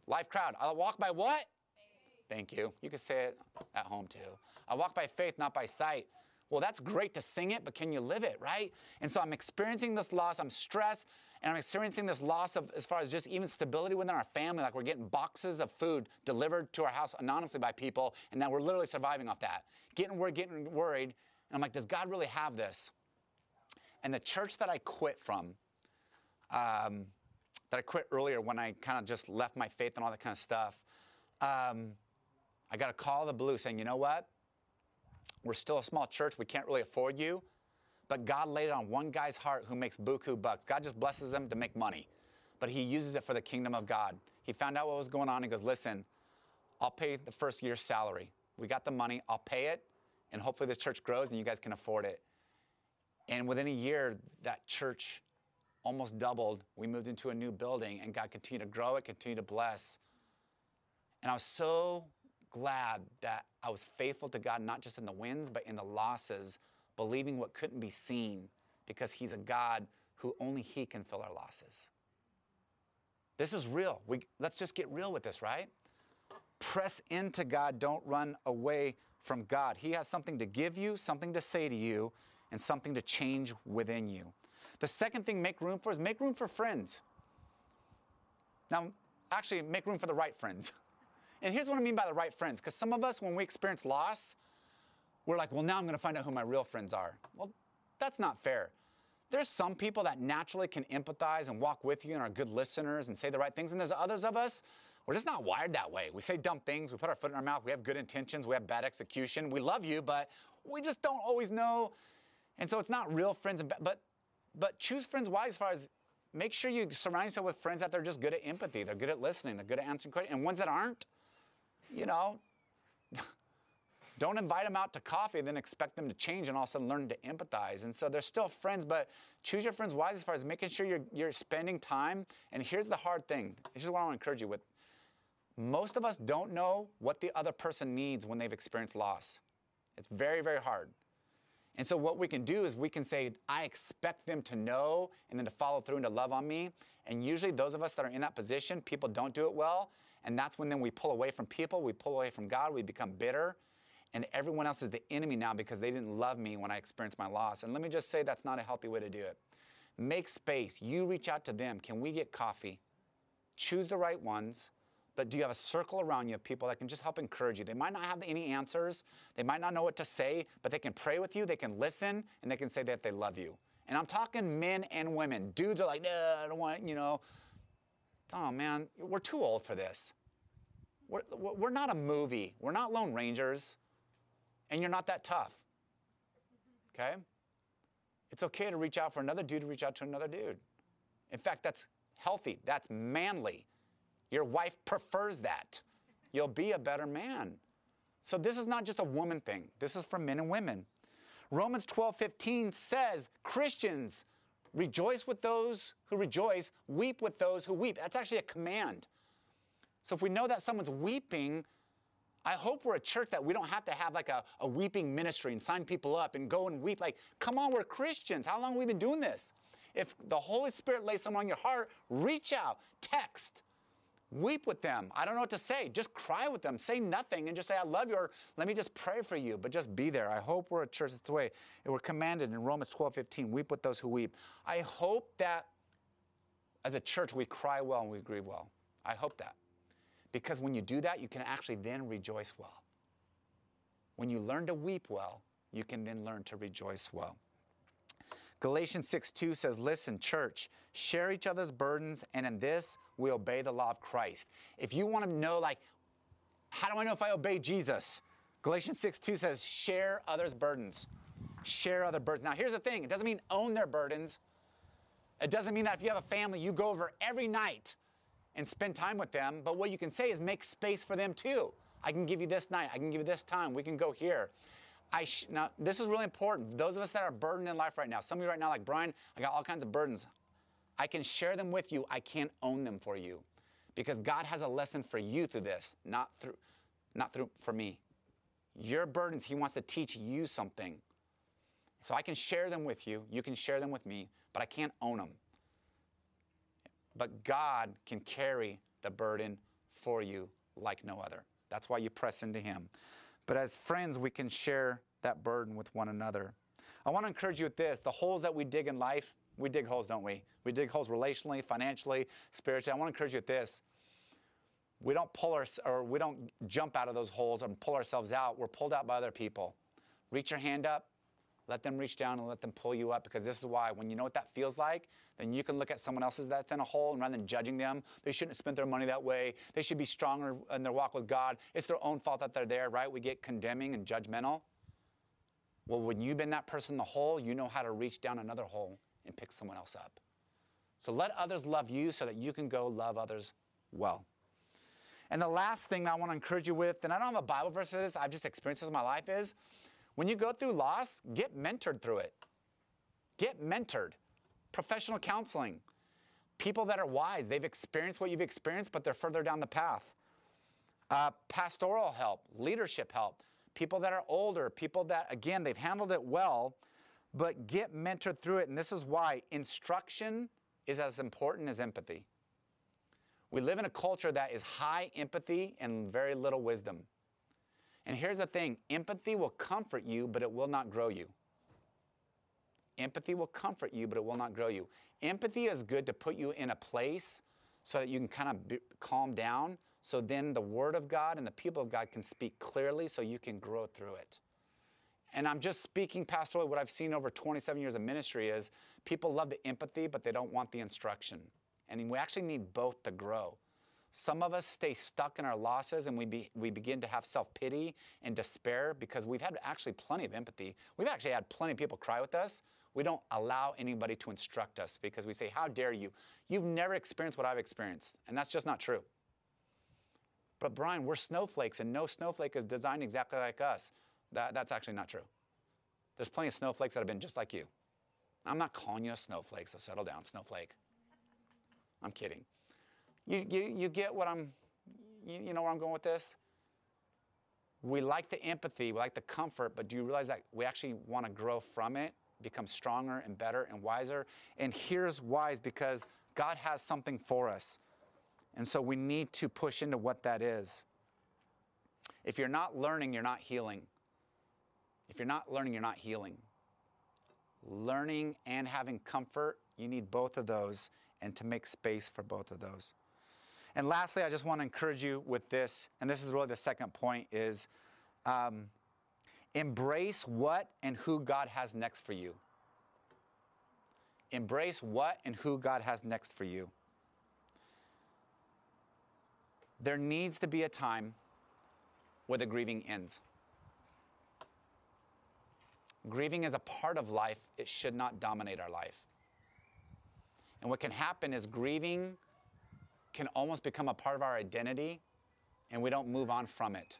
[SPEAKER 2] Life crowd. I walk by what? Faith. Thank you. You can say it at home too. I walk by faith, not by sight. Well, that's great to sing it, but can you live it, right? And so I'm experiencing this loss, I'm stressed, and I'm experiencing this loss of as far as just even stability within our family. Like we're getting boxes of food delivered to our house anonymously by people, and now we're literally surviving off that. Getting worried, getting worried. And I'm like, does God really have this? And the church that I quit from, um, that I quit earlier when I kind of just left my faith and all that kind of stuff, um, I got a call the blue saying, you know what? We're still a small church. We can't really afford you. But God laid it on one guy's heart who makes buku bucks. God just blesses him to make money, but he uses it for the kingdom of God. He found out what was going on. He goes, Listen, I'll pay the first year's salary. We got the money. I'll pay it. And hopefully this church grows and you guys can afford it. And within a year, that church almost doubled. We moved into a new building and God continued to grow it, continued to bless. And I was so glad that I was faithful to God, not just in the wins, but in the losses, believing what couldn't be seen because He's a God who only He can fill our losses. This is real. We, let's just get real with this, right? Press into God, don't run away from God. He has something to give you, something to say to you, and something to change within you. The second thing make room for is make room for friends. Now, actually, make room for the right friends. And here's what I mean by the right friends, because some of us, when we experience loss, we're like, well, now I'm going to find out who my real friends are. Well, that's not fair. There's some people that naturally can empathize and walk with you and are good listeners and say the right things. And there's others of us, we're just not wired that way. We say dumb things, we put our foot in our mouth, we have good intentions, we have bad execution. We love you, but we just don't always know. And so it's not real friends. But, but choose friends wise as far as make sure you surround yourself with friends that they're just good at empathy, they're good at listening, they're good at answering questions. And ones that aren't, you know, don't invite them out to coffee and then expect them to change and all of a sudden learn to empathize. And so they're still friends, but choose your friends wise as far as making sure you're, you're spending time. And here's the hard thing. Here's what I want to encourage you with. Most of us don't know what the other person needs when they've experienced loss. It's very, very hard. And so what we can do is we can say, I expect them to know and then to follow through and to love on me. And usually those of us that are in that position, people don't do it well. And that's when then we pull away from people, we pull away from God, we become bitter. And everyone else is the enemy now because they didn't love me when I experienced my loss. And let me just say that's not a healthy way to do it. Make space. You reach out to them. Can we get coffee? Choose the right ones. But do you have a circle around you of people that can just help encourage you? They might not have any answers. They might not know what to say, but they can pray with you, they can listen, and they can say that they love you. And I'm talking men and women. Dudes are like, no, I don't want, you know, oh man, we're too old for this. We're, we're not a movie. We're not Lone Rangers. And you're not that tough. Okay? It's okay to reach out for another dude to reach out to another dude. In fact, that's healthy. That's manly. Your wife prefers that. You'll be a better man. So this is not just a woman thing. This is for men and women. Romans 12, 15 says, Christians, Rejoice with those who rejoice, weep with those who weep. That's actually a command. So if we know that someone's weeping, I hope we're a church that we don't have to have like a, a weeping ministry and sign people up and go and weep. Like, come on, we're Christians. How long have we been doing this? If the Holy Spirit lays something on your heart, reach out, text, weep with them. I don't know what to say. Just cry with them. Say nothing and just say, I love you, or let me just pray for you, but just be there. I hope we're a church that's the way. We're commanded in Romans 12, 15, weep with those who weep. I hope that as a church we cry well and we grieve well. I hope that. Because when you do that, you can actually then rejoice well. When you learn to weep well, you can then learn to rejoice well. Galatians 6 2 says, Listen, church, share each other's burdens, and in this we obey the law of Christ. If you want to know, like, how do I know if I obey Jesus? Galatians 6 2 says, Share others' burdens. Share other burdens. Now, here's the thing it doesn't mean own their burdens. It doesn't mean that if you have a family, you go over every night and spend time with them. But what you can say is make space for them too. I can give you this night. I can give you this time. We can go here. I now, this is really important. Those of us that are burdened in life right now, some of you right now, like Brian, I got all kinds of burdens. I can share them with you. I can't own them for you, because God has a lesson for you through this, not through, not through for me. Your burdens, He wants to teach you something. So I can share them with you. You can share them with me, but I can't own them. But God can carry the burden for you like no other. That's why you press into Him. But as friends, we can share that burden with one another. I want to encourage you with this the holes that we dig in life, we dig holes, don't we? We dig holes relationally, financially, spiritually. I want to encourage you with this. We don't pull our, or we don't jump out of those holes and pull ourselves out. We're pulled out by other people. Reach your hand up, let them reach down and let them pull you up because this is why when you know what that feels like, then you can look at someone else's that's in a hole and rather than judging them, they shouldn't spent their money that way. They should be stronger in their walk with God. It's their own fault that they're there, right? We get condemning and judgmental. Well, when you've been that person in the hole, you know how to reach down another hole and pick someone else up. So let others love you so that you can go love others well. And the last thing I want to encourage you with, and I don't have a Bible verse for this, I've just experienced this in my life, is when you go through loss, get mentored through it. Get mentored. Professional counseling. People that are wise, they've experienced what you've experienced, but they're further down the path. Uh, pastoral help, leadership help. People that are older, people that, again, they've handled it well, but get mentored through it. And this is why instruction is as important as empathy. We live in a culture that is high empathy and very little wisdom. And here's the thing empathy will comfort you, but it will not grow you. Empathy will comfort you, but it will not grow you. Empathy is good to put you in a place so that you can kind of be, calm down, so then the Word of God and the people of God can speak clearly so you can grow through it. And I'm just speaking pastorally, what I've seen over 27 years of ministry is people love the empathy, but they don't want the instruction. And we actually need both to grow. Some of us stay stuck in our losses and we, be, we begin to have self pity and despair because we've had actually plenty of empathy. We've actually had plenty of people cry with us. We don't allow anybody to instruct us because we say, How dare you? You've never experienced what I've experienced. And that's just not true. But Brian, we're snowflakes and no snowflake is designed exactly like us. That, that's actually not true. There's plenty of snowflakes that have been just like you. I'm not calling you a snowflake, so settle down, snowflake. I'm kidding. You, you, you get what I'm, you, you know where I'm going with this? We like the empathy, we like the comfort, but do you realize that we actually want to grow from it, become stronger and better and wiser? And here's why is because God has something for us. And so we need to push into what that is. If you're not learning, you're not healing. If you're not learning, you're not healing. Learning and having comfort, you need both of those and to make space for both of those. And lastly, I just want to encourage you with this, and this is really the second point, is um, embrace what and who God has next for you. Embrace what and who God has next for you. There needs to be a time where the grieving ends. Grieving is a part of life, it should not dominate our life. And what can happen is grieving can almost become a part of our identity and we don't move on from it.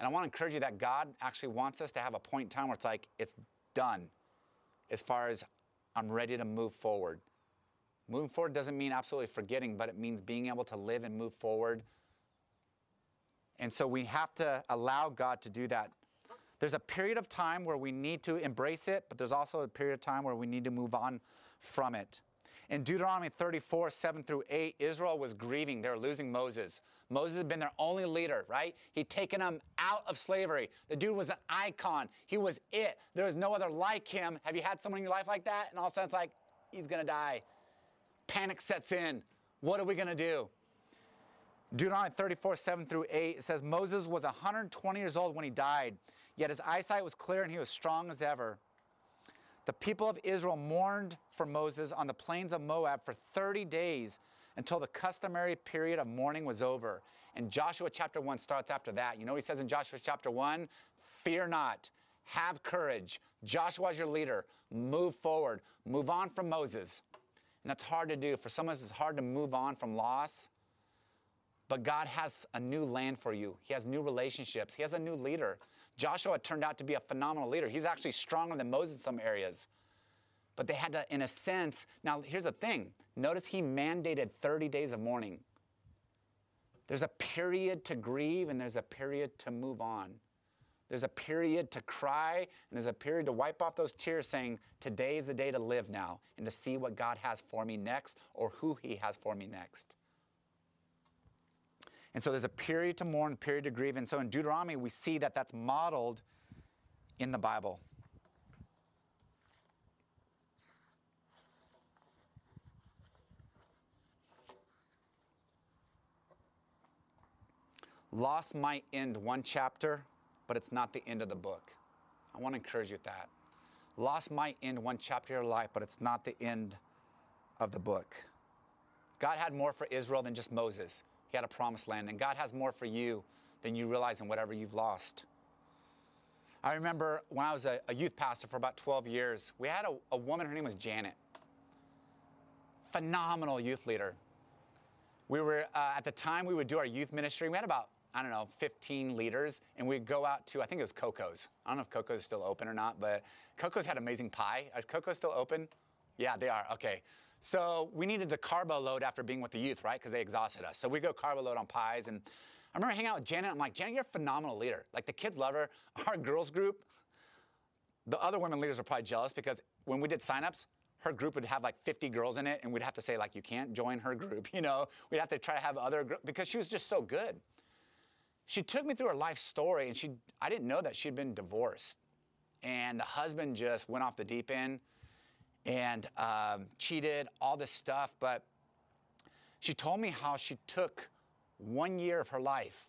[SPEAKER 2] And I want to encourage you that God actually wants us to have a point in time where it's like, it's done as far as I'm ready to move forward. Moving forward doesn't mean absolutely forgetting, but it means being able to live and move forward And so we have to allow God to do that. There's a period of time where we need to embrace it, but there's also a period of time where we need to move on from it. In Deuteronomy 34, 7 through 8, Israel was grieving. They were losing Moses. Moses had been their only leader, right? He'd taken them out of slavery. The dude was an icon. He was it. There was no other like him. Have you had someone in your life like that? And all of a sudden it's like, he's to die. Panic sets in. What are we to do? Deuteronomy 34, 7 through 8, it says, Moses was 120 years old when he died, yet his eyesight was clear and he was strong as ever. The people of Israel mourned for Moses on the plains of Moab for 30 days until the customary period of mourning was over. And Joshua chapter 1 starts after that. You know he says in Joshua chapter 1? Fear not, have courage. Joshua is your leader. Move forward, move on from Moses. And that's hard to do. For some of us, it's hard to move on from loss. But God has a new land for you. He has new relationships. He has a new leader. Joshua turned out to be a phenomenal leader. He's actually stronger than Moses in some areas. But they had to, in a sense, now here's the thing. Notice he mandated 30 days of mourning. There's a period to grieve and there's a period to move on. There's a period to cry and there's a period to wipe off those tears saying, Today is the day to live now and to see what God has for me next or who He has for me next. And so there's a period to mourn, period to grieve. And so in Deuteronomy, we see that that's modeled in the Bible. Loss might end one chapter, but it's not the end of the book. I want to encourage you with that. Loss might end one chapter of your life, but it's not the end of the book. God had more for Israel than just Moses. He had a promised land, and God has more for you than you realize in whatever you've lost. I remember when I was a, a youth pastor for about 12 years, we had a, a woman, her name was Janet. Phenomenal youth leader. We were, uh, at the time, we would do our youth ministry. We had about I don't know, 15 leaders, and we'd go out to, I think it was Coco's. I don't know if Coco's is still open or not, but Coco's had amazing pie. Is Coco's still open? Yeah, they are. Okay. So we needed to carbo load after being with the youth, right? Because they exhausted us. So we go carbo load on pies. And I remember hanging out with Janet. I'm like, Janet, you're a phenomenal leader. Like the kids love her. Our girls group, the other women leaders are probably jealous because when we did signups, her group would have like 50 girls in it, and we'd have to say like, you can't join her group. You know, we'd have to try to have other because she was just so good she took me through her life story and she I didn't know that she'd been divorced. And the husband just went off the deep end and um, cheated, all this stuff. But she told me how she took one year of her life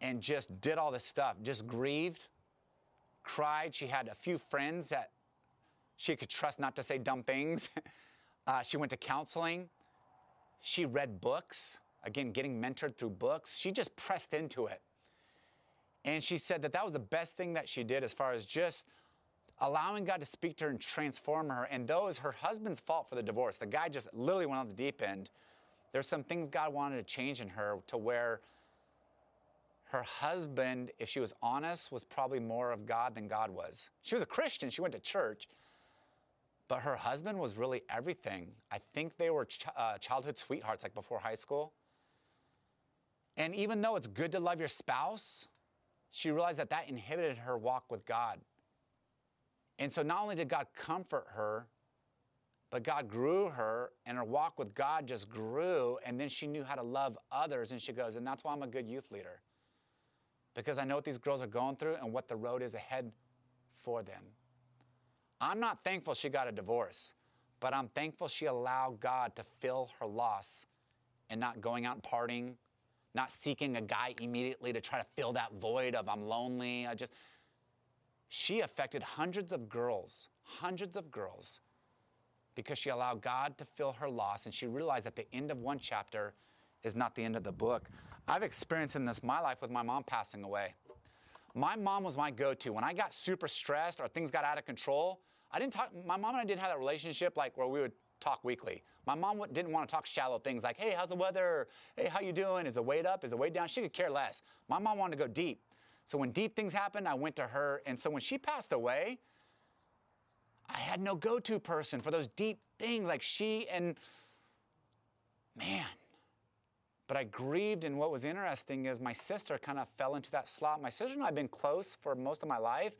[SPEAKER 2] and just did all this stuff, just grieved, cried. She had a few friends that she could trust not to say dumb things. uh, she went to counseling. She read books again, getting mentored through books, she just pressed into it. And she said that that was the best thing that she did as far as just allowing God to speak to her and transform her. And though it was her husband's fault for the divorce, the guy just literally went on the deep end. There's some things God wanted to change in her to where her husband, if she was honest, was probably more of God than God was. She was a Christian, she went to church, but her husband was really everything. I think they were ch- uh, childhood sweethearts, like before high school. And even though it's good to love your spouse, she realized that that inhibited her walk with God. And so not only did God comfort her, but God grew her and her walk with God just grew. And then she knew how to love others. And she goes, and that's why I'm a good youth leader. Because I know what these girls are going through and what the road is ahead for them. I'm not thankful she got a divorce, but I'm thankful she allowed God to fill her loss and not going out and partying not seeking a guy immediately to try to fill that void of I'm lonely. I just, she affected hundreds of girls, hundreds of girls, because she allowed God to fill her loss and she realized that the end of one chapter is not the end of the book. I've experienced in this my life with my mom passing away. My mom was my go-to. When I got super stressed or things got out of control, I didn't talk, my mom and I didn't have that relationship like where we would talk weekly. My mom didn't want to talk shallow things like, hey, how's the weather? Hey, how you doing? Is the weight up? Is the weight down? She could care less. My mom wanted to go deep. So when deep things happened, I went to her. And so when she passed away, I had no go-to person for those deep things like she and man. But I grieved, and what was interesting is my sister kind of fell into that slot. My sister and I have been close for most of my life,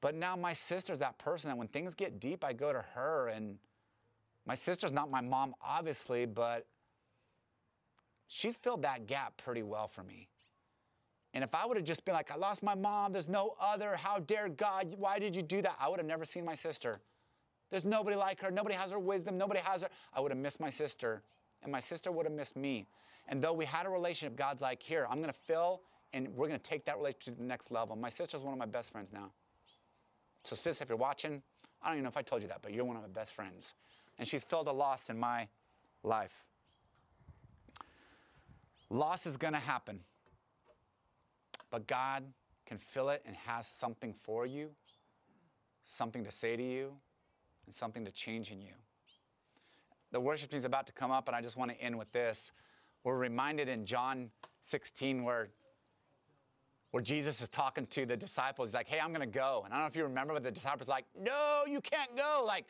[SPEAKER 2] but now my sister's that person that when things get deep, I go to her. And my sister's not my mom, obviously, but she's filled that gap pretty well for me. And if I would have just been like, I lost my mom, there's no other, how dare God, why did you do that? I would have never seen my sister. There's nobody like her, nobody has her wisdom, nobody has her. I would have missed my sister, and my sister would have missed me. And though we had a relationship, God's like, here, I'm gonna fill, and we're gonna take that relationship to the next level. My sister's one of my best friends now. So, sis, if you're watching, I don't even know if I told you that, but you're one of my best friends. And she's filled a loss in my life. Loss is gonna happen. But God can fill it and has something for you, something to say to you, and something to change in you. The worship team is about to come up, and I just want to end with this. We're reminded in John 16 where, where Jesus is talking to the disciples. He's like, hey, I'm to go. And I don't know if you remember, but the disciples are like, no, you can't go. Like,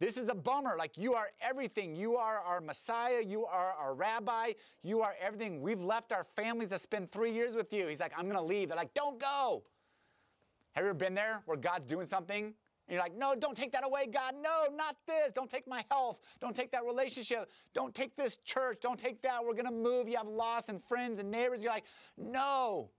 [SPEAKER 2] this is a bummer. Like, you are everything. You are our Messiah. You are our rabbi. You are everything. We've left our families to spend three years with you. He's like, I'm going to leave. They're like, don't go. Have you ever been there where God's doing something? And you're like, no, don't take that away, God. No, not this. Don't take my health. Don't take that relationship. Don't take this church. Don't take that. We're going to move. You have loss and friends and neighbors. You're like, no.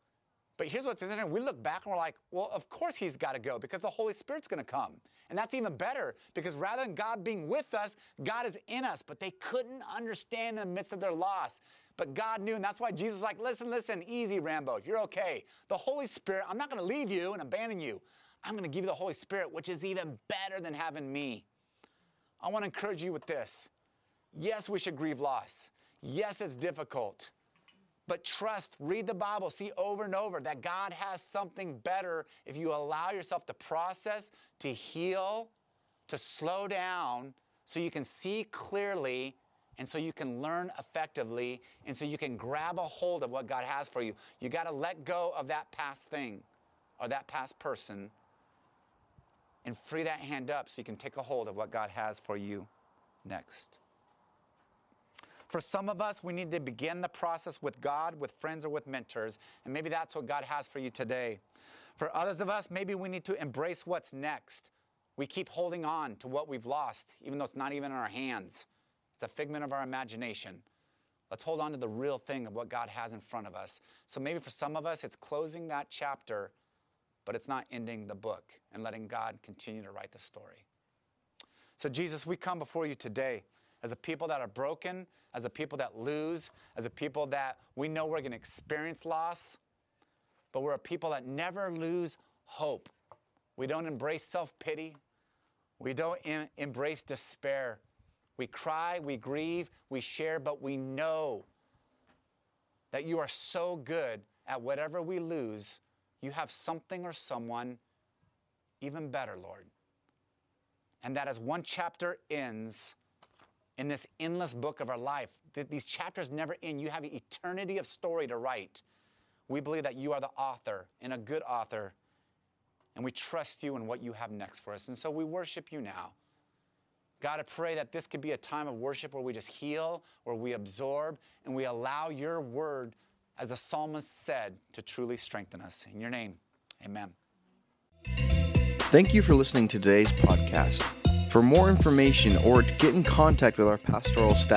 [SPEAKER 2] But here's what's interesting. We look back and we're like, well, of course he's got to go because the Holy Spirit's going to come. And that's even better because rather than God being with us, God is in us. But they couldn't understand in the midst of their loss. But God knew, and that's why Jesus like, listen, listen, easy, Rambo. You're okay. The Holy Spirit, I'm not going to leave you and abandon you. I'm going to give you the Holy Spirit, which is even better than having me. I want to encourage you with this. Yes, we should grieve loss. Yes, it's difficult. But trust, read the Bible, see over and over that God has something better if you allow yourself to process, to heal, to slow down so you can see clearly and so you can learn effectively and so you can grab a hold of what God has for you. You got to let go of that past thing or that past person and free that hand up so you can take a hold of what God has for you next. For some of us, we need to begin the process with God, with friends, or with mentors. And maybe that's what God has for you today. For others of us, maybe we need to embrace what's next. We keep holding on to what we've lost, even though it's not even in our hands. It's a figment of our imagination. Let's hold on to the real thing of what God has in front of us. So maybe for some of us, it's closing that chapter, but it's not ending the book and letting God continue to write the story. So, Jesus, we come before you today as a people that are broken, as a people that lose, as a people that we know we're going to experience loss, but we're a people that never lose hope. We don't embrace self pity, we don't em- embrace despair. We cry, we grieve, we share, but we know that you are so good at whatever we lose, you have something or someone even better, Lord. And that as one chapter ends, in this endless book of our life. That these chapters never end. You have an eternity of story to write. We believe that you are the author and a good author, and we trust you in what you have next for us. And so we worship you now. God, I pray that this could be a time of worship where we just heal, where we absorb, and we allow your word, as the psalmist said, to truly strengthen us. In your name, amen.
[SPEAKER 1] Thank you for listening to today's podcast. For more information or to get in contact with our pastoral staff,